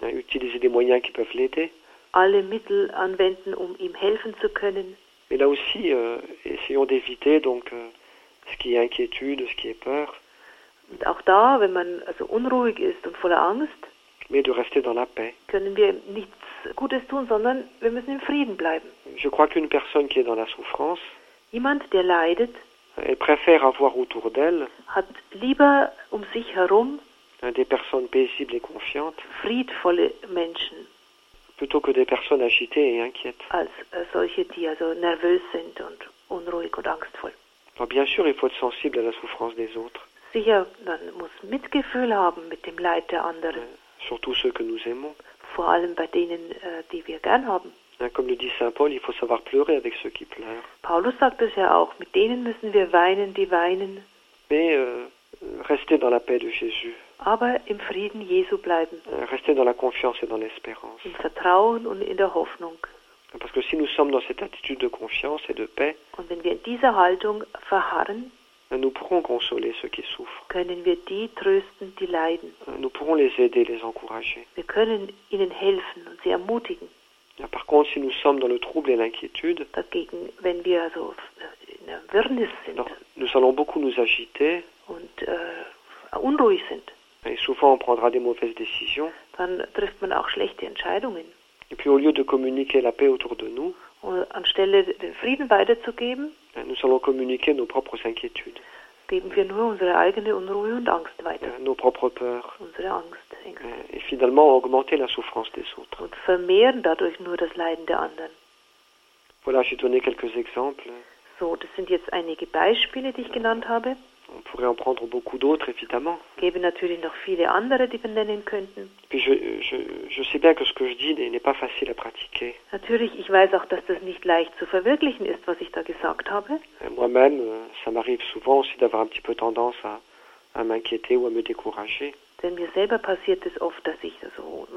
utiliser des moyens qui peuvent l'aider. alle Mittel anwenden, um ihm helfen zu können. Mais là aussi, euh, essayons d'éviter donc euh, ce qui est inquiétude, ce qui est peur, Und auch da, wenn man also unruhig ist und voller Angst, mais de rester dans la paix. können wir nichts Gutes tun, sondern wir müssen im Frieden bleiben. Je crois qu'une personne qui est dans la souffrance, Jemand, der leidet, elle préfère avoir autour d'elle hat lieber um sich herum hein, des personnes paisibles et confiantes friedvolle Menschen plutôt que des personnes agitées et inquiètes. als äh, solche, die also nervös sind und unruhig und angstvoll. Alors bien sûr, il faut être sensible à la souffrance des autres, Sicher, man muss Mitgefühl haben mit dem Leid der anderen, surtout ceux que nous aimons. vor allem bei denen, äh, die wir gern haben. Comme le dit Saint Paul, il faut savoir pleurer avec ceux qui pleurent. Paulus sagt es ja auch, mit denen müssen wir weinen, die weinen, Mais euh, rester dans la paix de Jésus, aber im Frieden Jesu bleiben, euh, rester dans la confiance et dans l'espérance. im Vertrauen und in der Hoffnung. Parce que si nous sommes dans cette attitude de confiance et de paix, Und wenn wir in dieser Haltung verharren, nous pourrons consoler ceux qui souffrent. können wir die trösten, die leiden. Nous pourrons les aider, les encourager. Wir können ihnen helfen und sie ermutigen. Par contre, si nous sommes dans le trouble et l'inquiétude, alors, nous allons beaucoup nous agiter. äh, et souvent on prendra des mauvaises décisions. Et puis au lieu de communiquer la paix autour de nous, weiterzugeben, nous allons communiquer nos propres inquiétudes, geben wir nur unsere eigene Unruhe und Angst weiter. nos propres peurs, Unsere Angst, Ängste. et finalement augmenter la souffrance des autres. Und vermehren dadurch nur das Leiden der anderen. Voilà, j'ai donné quelques exemples. So, das sind jetzt einige Beispiele, die ich genannt habe. On pourrait en prendre beaucoup d'autres, évidemment. Gäbe natürlich noch viele andere, die wir nennen könnten. Puis je, je, je sais bien que ce que je dis n'est pas facile à pratiquer. Natürlich, ich weiß auch, dass das nicht leicht zu verwirklichen ist, was ich da gesagt habe. Moi-même, euh, ça m'arrive souvent aussi d'avoir un petit peu tendance à, à m'inquiéter ou à me décourager. Denn mir selber passiert es oft, dass ich so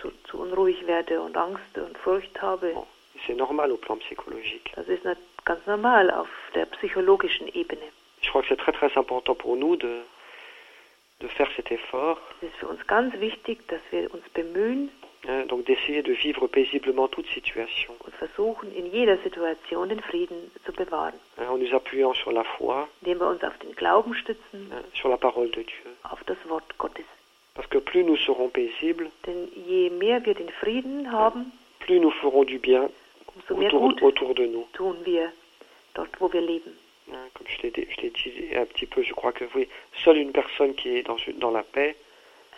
zu, zu unruhig werde und Angst und Furcht habe. Bon, c'est normal au plan psychologique. Das ist ganz normal auf der psychologischen Ebene. Je crois que c'est très très important pour nous de, de faire cet effort, Es ist für uns ganz wichtig, dass wir uns bemühen hein, donc d'essayer de vivre paisiblement toute situation, und versuchen, in jeder Situation den Frieden zu bewahren, hein, en nous appuyant sur la foi, indem wir uns auf den Glauben stützen, hein, sur la parole de Dieu. auf das Wort Gottes. Parce que plus nous serons paisibles, Denn je mehr wir den Frieden haben, plus nous ferons du bien umso mehr autour, Gutes autour de nous. tun wir dort, wo wir leben. Hein, Comme je l'ai dit- un petit peu, je crois que oui, seule une personne qui est dans, la paix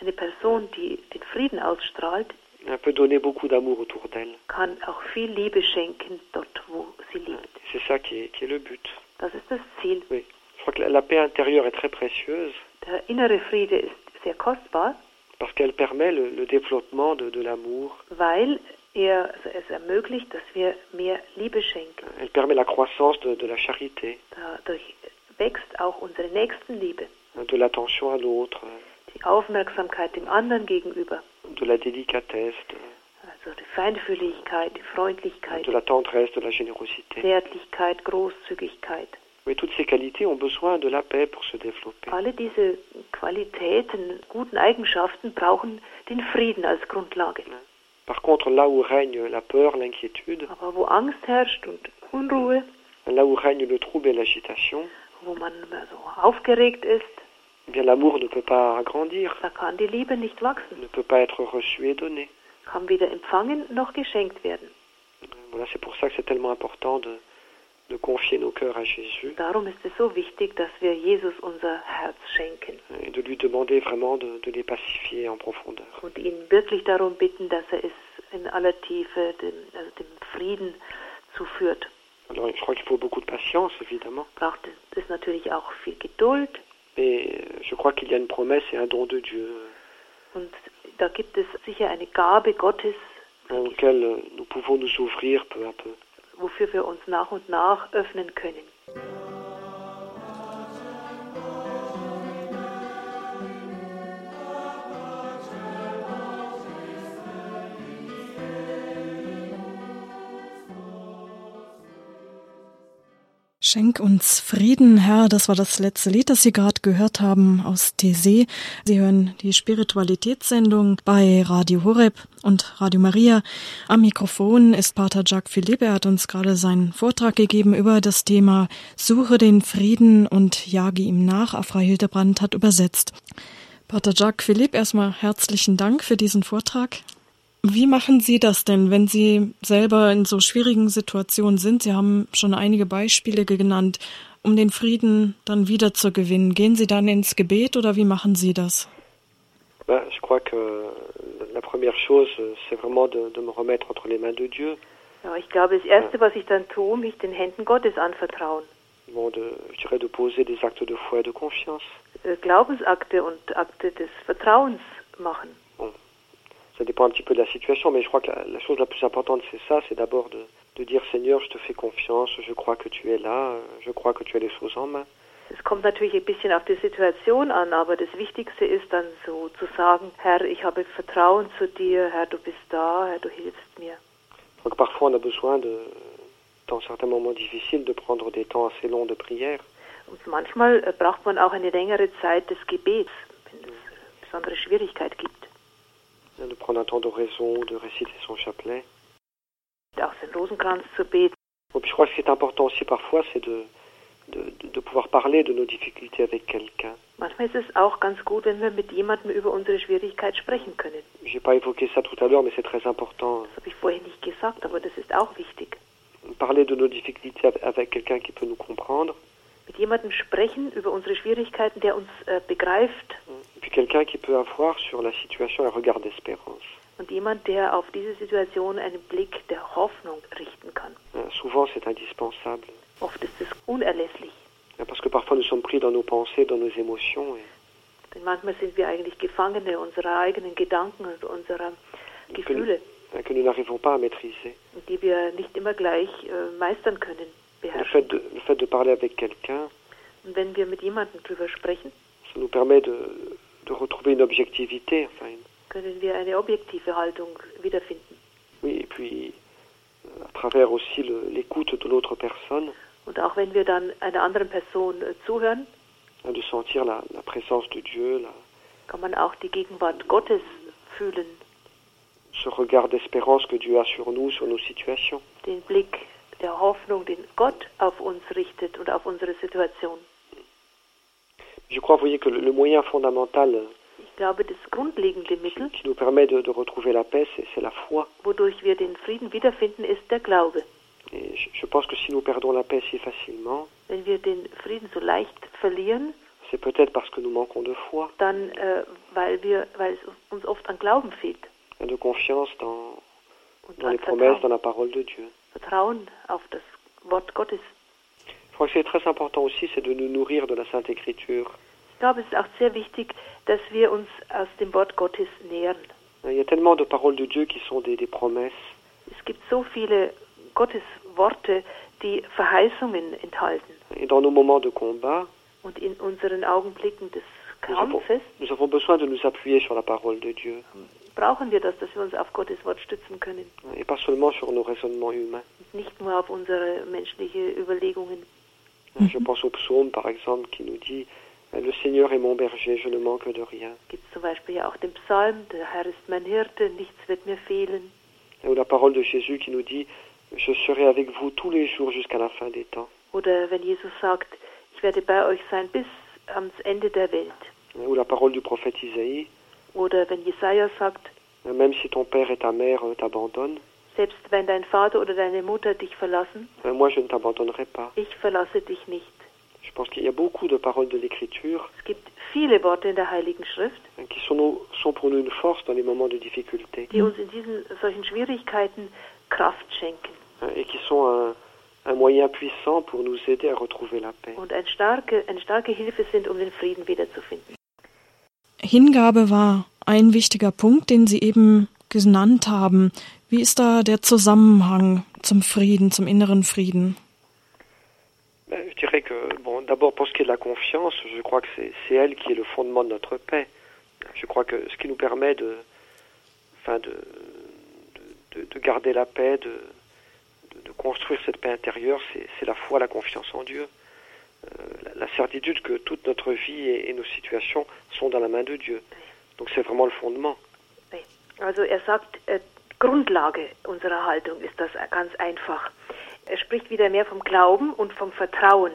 Eine Person, die den Frieden ausstrahlt, peut donner beaucoup d'amour autour d'elle. kann auch viel Liebe schenken dort, wo sie lebt. C'est ça qui est, qui est le but. Das ist das Ziel. Oui. Je crois que la, la paix intérieure est très précieuse Der innere Friede ist sehr kostbar, parce qu'elle permet le, le développement de, de l'amour, weil er also es ermöglicht, dass wir mehr Liebe schenken. elle permet la croissance de, de la charité, Dadurch wächst auch unsere Nächstenliebe, de l'attention à l'autre, die Aufmerksamkeit dem anderen gegenüber, de la délicatesse, de, also die Feinfühligkeit, die Freundlichkeit, de la tendresse, de la générosité. Zärtlichkeit, Großzügigkeit. Oui, toutes ces qualités ont besoin de la paix pour se développer. Alle diese Qualitäten, guten Eigenschaften brauchen den Frieden als Grundlage. Par contre, là où règne la peur, l'inquiétude, là où règne le trouble et l'agitation, eh bien l'amour ne peut pas grandir, ne peut pas être reçu et donné. Voilà, c'est pour ça que c'est tellement important de, de confier nos cœurs à Jésus Darum ist es so wichtig, dass wir Jesus unser Herz schenken et de lui demander vraiment de, de les pacifier en profondeur. und ihn wirklich darum bitten, dass er es in aller Tiefe dem, also dem Frieden zuführt. Alors, je crois qu'il faut beaucoup de patience, évidemment, Braucht es es natürlich auch viel Geduld mais je crois qu'il y a une promesse et un don de Dieu und da gibt es sicher eine Gabe Gottes, auquel euh, nous pouvons nous ouvrir peu à peu. Wofür wir uns nach und nach öffnen können. Schenk uns Frieden, Herr. Das war das letzte Lied, das Sie gerade gehört haben aus TC. Sie hören die Spiritualitätssendung bei Radio Horeb und Radio Maria. Am Mikrofon ist Pater Jacques Philippe. Er hat uns gerade seinen Vortrag gegeben über das Thema Suche den Frieden und jage ihm nach. Afra Hildebrand hat übersetzt. Pater Jacques Philippe, erstmal herzlichen Dank für diesen Vortrag. Wie machen Sie das denn, wenn Sie selber in so schwierigen Situationen sind? Sie haben schon einige Beispiele genannt, um den Frieden dann wieder zu gewinnen. Gehen Sie dann ins Gebet oder wie machen Sie das? Ben, je crois que la première chose, c'est vraiment de, de, me remettre entre les mains de Dieu. Ja, ich glaube, das Erste, was ich dann tue, mich den Händen Gottes anvertrauen. Bon, de, je dirais de poser des actes de foi et de confiance. Äh, Glaubensakte und Akte des Vertrauens machen. Ça dépend un petit peu de la situation, mais je crois que la, la chose la plus importante, c'est ça, c'est d'abord de, de dire Seigneur, je te fais confiance, je crois que tu es là, je crois que tu as les choses en main. Es kommt natürlich ein bisschen auf die Situation an, aber das Wichtigste ist dann so zu sagen, Herr, ich habe Vertrauen zu dir, Herr, du bist da, Herr, du hilfst mir. Donc parfois on a besoin de, dans certains moments difficiles, de prendre des temps assez longs de prière. Und manchmal äh, braucht man auch eine längere Zeit des Gebets, wenn es besondere Schwierigkeit gibt. De prendre un temps d'oraison, de réciter son chapelet. Auch den Rosenkranz zu beten. Et puis je crois que ce qui est important aussi parfois, c'est de, de, de, pouvoir parler de nos difficultés avec quelqu'un. Manchmal ist es auch ganz gut, wenn wir mit jemandem über unsere Schwierigkeit sprechen können. J'ai pas évoqué ça tout à l'heure, mais c'est très important. Das habe ich nicht gesagt, aber das ist auch wichtig. Parler de nos difficultés avec quelqu'un qui peut nous comprendre. Mit jemandem sprechen über unsere Schwierigkeiten, der uns äh, begreift. Et puis quelqu'un qui peut avoir sur la situation un regard d'espérance. Und jemand, der auf diese Situation einen Blick der Hoffnung richten kann. Euh, souvent, c'est indispensable. Oft ist es unerlässlich. Parce que parfois nous sommes pris dans nos pensées, dans nos émotions. Et Denn manchmal sind wir eigentlich Gefangene unserer eigenen Gedanken und unserer Gefühle, que, que nous n'arrivons pas à maîtriser. die wir nicht immer gleich äh, meistern können, Le beherrschen. fait, de, le fait de parler avec quelqu'un, Und wenn wir mit jemandem drüber sprechen, ça nous permet de, de retrouver une objectivité. Enfin, können wir eine objektive Haltung wiederfinden. oui, et puis euh, à travers aussi l'écoute de l'autre personne, Und auch wenn wir dann einer anderen Person äh, zuhören, de sentir la, la présence de Dieu, la- kann man auch die Gegenwart Gottes fühlen, ce regard d'espérance que Dieu a sur nous, sur nos situations. den Blick der Hoffnung, den Gott auf uns richtet und auf unsere Situation. Je crois, vous voyez, que le, moyen fondamental euh, glaube, das grundlegende Mittel, qui nous permet de, de retrouver la paix, c'est la foi. wodurch wir den Frieden wiederfinden, ist der Glaube. Et je, je pense que si nous perdons la paix si facilement, Wenn wir den Frieden so leicht verlieren, c'est peut-être parce que nous manquons de foi, dann äh, weil wir, weil es uns oft an Glauben fehlt hein, de confiance dans, und dans an les promesses, Vertrauen, dans la parole de Dieu. Vertrauen auf das Wort Gottes. Crois que c'est très important aussi, c'est de nous nourrir de la Sainte Écriture. Ich glaube, es ist auch sehr wichtig, dass wir uns aus dem Wort Gottes nähern. Il y a tellement de paroles de Dieu qui sont des, des promesses. Es gibt so viele Gottesworte, die Verheißungen enthalten. Et dans nos moments de combat, Und in unseren Augenblicken des nous avons, Kampfes nous avons besoin de nous appuyer sur la parole de Dieu. brauchen wir das, dass wir uns auf Gottes Wort stützen können. Et pas seulement sur nos raisonnements humains. Und nicht nur auf unsere menschliche Überlegungen. Je pense au psaume, par exemple, qui nous dit Le Seigneur est mon berger, je ne manque de rien. Gibt es zum Beispiel ja auch den Psalm, der Herr ist mein Hirte, nichts wird mir fehlen. Ou la parole de Jésus qui nous dit Je serai avec vous tous les jours jusqu'à la fin des temps. Oder wenn Jesus sagt, ich werde bei euch sein bis ans Ende der Welt. Ou la parole du prophète Isaïe Oder wenn Jesaja sagt, Même si ton père et ta mère euh, t'abandonnent, selbst wenn dein Vater oder deine Mutter dich verlassen, moi je ne t'abandonnerai pas. ich verlasse dich nicht. Je pense qu'il y a beaucoup de paroles de l'Écriture Es gibt viele Worte in der Heiligen Schrift, qui sont, nos- sont pour nous une force dans les moments de difficulté die uns in diesen solchen Schwierigkeiten Kraft schenken hein, et qui sont un, un moyen puissant pour nous aider à retrouver la paix. und eine starke, eine starke Hilfe sind, um den Frieden wiederzufinden. Hingabe war ein wichtiger Punkt, den Sie eben genannt haben. Wie ist da der Zusammenhang zum Frieden, zum inneren Frieden? Ben, je dirais que, bon, d'abord pour ce qui est de la confiance, je crois que c'est elle qui est le fondement de notre paix. Je crois que ce qui nous permet de, enfin de, de, de- de garder la paix, de, de, de construire cette paix intérieure, c'est la foi, la confiance en Dieu. Euh, la, la certitude que toute notre vie et, et nos situations sont dans la main de Dieu. Donc c'est vraiment le fondement. Also er sagt, äh, Grundlage unserer Haltung ist das ganz einfach. Er spricht wieder mehr vom Glauben und vom Vertrauen.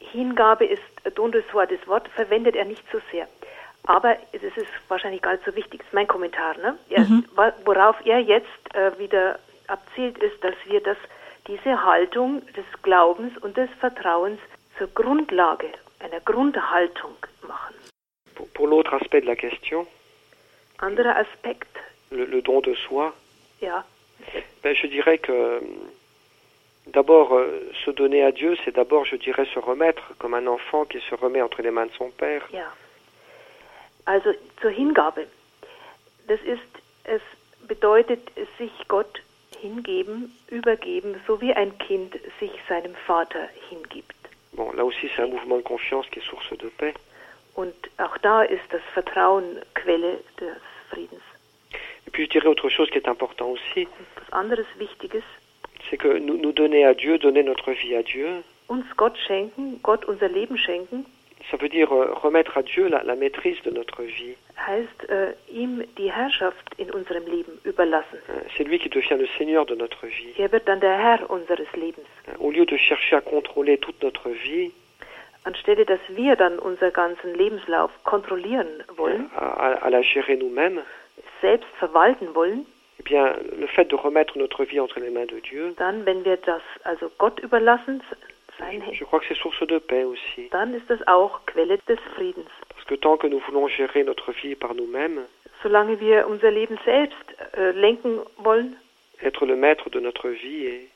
Hingabe ist Dondeswort, das Wort verwendet er nicht so sehr. Aber es ist wahrscheinlich gar nicht so wichtig, das ist mein Kommentar. Ne? Er, mhm. Worauf er jetzt äh, wieder abzielt, ist, dass wir das, diese Haltung des Glaubens und des Vertrauens zur Grundlage, einer Grundhaltung machen. Pour, pour l'autre aspect de la question, Anderer Aspekt, le, le don de soi, ben, je dirais que d'abord euh, se donner à Dieu, c'est d'abord, je dirais, se remettre comme un enfant qui se remet entre les mains de son père. ja. Also zur Hingabe. Das ist, es bedeutet sich Gott hingeben, übergeben, so wie ein Kind sich seinem Vater hingibt. Bon, là aussi, c'est un mouvement de confiance qui est source de paix. Und auch da ist das Vertrauen Quelle des Friedens. Puis, je dirais autre chose qui est important aussi, c'est que nous, nous donner à Dieu, donner notre vie à Dieu, uns Gott schenken, Gott unser Leben schenken, ça veut dire euh, remettre à Dieu la, la maîtrise de notre vie. heißt äh, ihm die Herrschaft in unserem Leben überlassen. Euh, C'est lui qui devient le Seigneur de notre vie. Er wird dann der Herr unseres Lebens. Euh, Au lieu de chercher à contrôler toute notre vie, Anstelle dass wir dann unseren ganzen Lebenslauf kontrollieren wollen, à, à- à la gérer nous-mêmes, selbst verwalten wollen, eh bien, le fait de remettre notre vie entre les mains de Dieu, dann, wenn wir das also Gott überlassen, sein, je crois que c'est source de paix aussi. dann ist das auch Quelle des Friedens. Parce que tant que nous voulons gérer notre vie par nous-mêmes, Solange wir unser Leben selbst äh, lenken wollen, être le maître de notre vie et,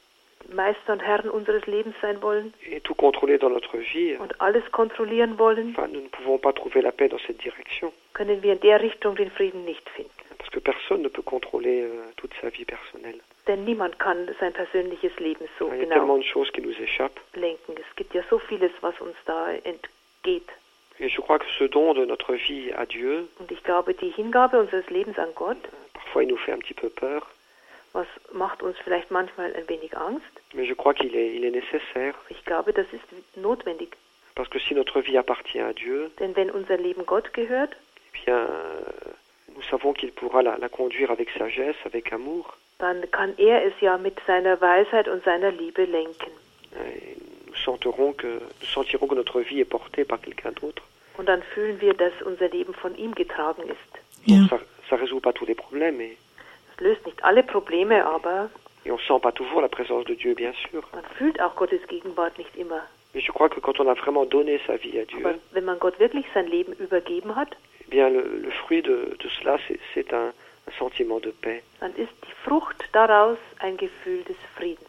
Meister und Herren unseres Lebens sein wollen et tout contrôler dans notre vie, und alles kontrollieren wollen, enfin, nous ne pouvons pas trouver la paix dans cette direction. Können wir in der Richtung den Frieden nicht finden. Parce que personne ne peut contrôler euh, toute sa vie personnelle. Denn niemand kann sein persönliches Leben so Il y a genau tellement de choses qui nous échappent. lenken. Es gibt ja so vieles, was uns da entgeht. Et je crois que ce don de notre vie à Dieu, Und ich glaube, die Hingabe unseres Lebens an Gott, parfois il nous fait un petit peu peur, was macht uns vielleicht manchmal ein wenig Angst, mais je crois qu'il est, il est nécessaire. ich glaube, das ist notwendig. Parce que si notre vie appartient à Dieu, Denn wenn unser Leben Gott gehört, eh bien, euh, nous savons qu'il pourra la, la conduire avec sagesse, avec amour. dann kann er es ja mit seiner Weisheit und seiner Liebe lenken. Et nous sentirons que, nous sentirons que notre vie est portée par quelqu'un d'autre. Und dann fühlen wir, dass unser Leben von ihm getragen ist. Ja. Ça, ça résout pas tous les problèmes et, Es löst nicht alle Probleme, aber et on sent pas toujours la présence de Dieu, bien sûr. man fühlt auch Gottes Gegenwart nicht immer. Mais je crois que quand on a vraiment donné sa vie à Dieu, Aber wenn man Gott wirklich sein Leben übergeben hat, eh bien, le, le fruit de, de cela, c'est- un, un sentiment de paix. dann ist die Frucht daraus ein Gefühl des Friedens.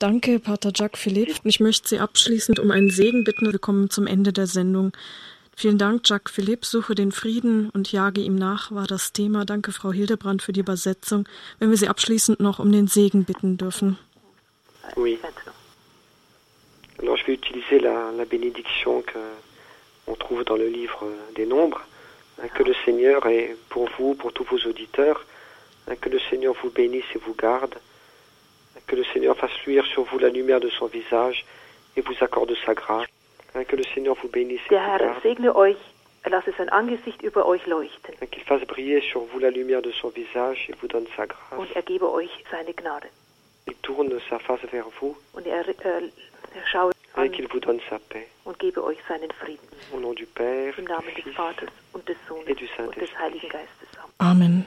Danke, Pater Jacques Philipp. Ich möchte Sie abschließend um einen Segen bitten. Wir kommen zum Ende der Sendung. Vielen Dank, Jacques Philipp. Suche den Frieden und jage ihm nach, war das Thema. Danke, Frau Hildebrand, für die Übersetzung. Wenn wir Sie abschließend noch um den Segen bitten dürfen. Oui. Alors, je vais utiliser la, la bénédiction que on trouve dans le livre des Nombres. Hein, que le Seigneur est pour vous, pour tous vos auditeurs. hein, que le Seigneur vous bénisse et vous garde. hein, que le Seigneur fasse luire sur vous la lumière de son visage et vous accorde sa grâce. que le Seigneur vous bénisse et Der vous garde. lasse sein Angesicht über euch leuchten Qu'il fasse briller sur vous la lumière de son visage et vous donne sa grâce. und er gebe euch seine Gnade. Il tourne sa face vers vous Und er, äh, er schaue paix. und gebe euch seinen Frieden. Au nom du Père, Im du Namen des Fils Vaters und des Sohnes et du und des Saint-Esprit. Heiligen Geistes. Amen.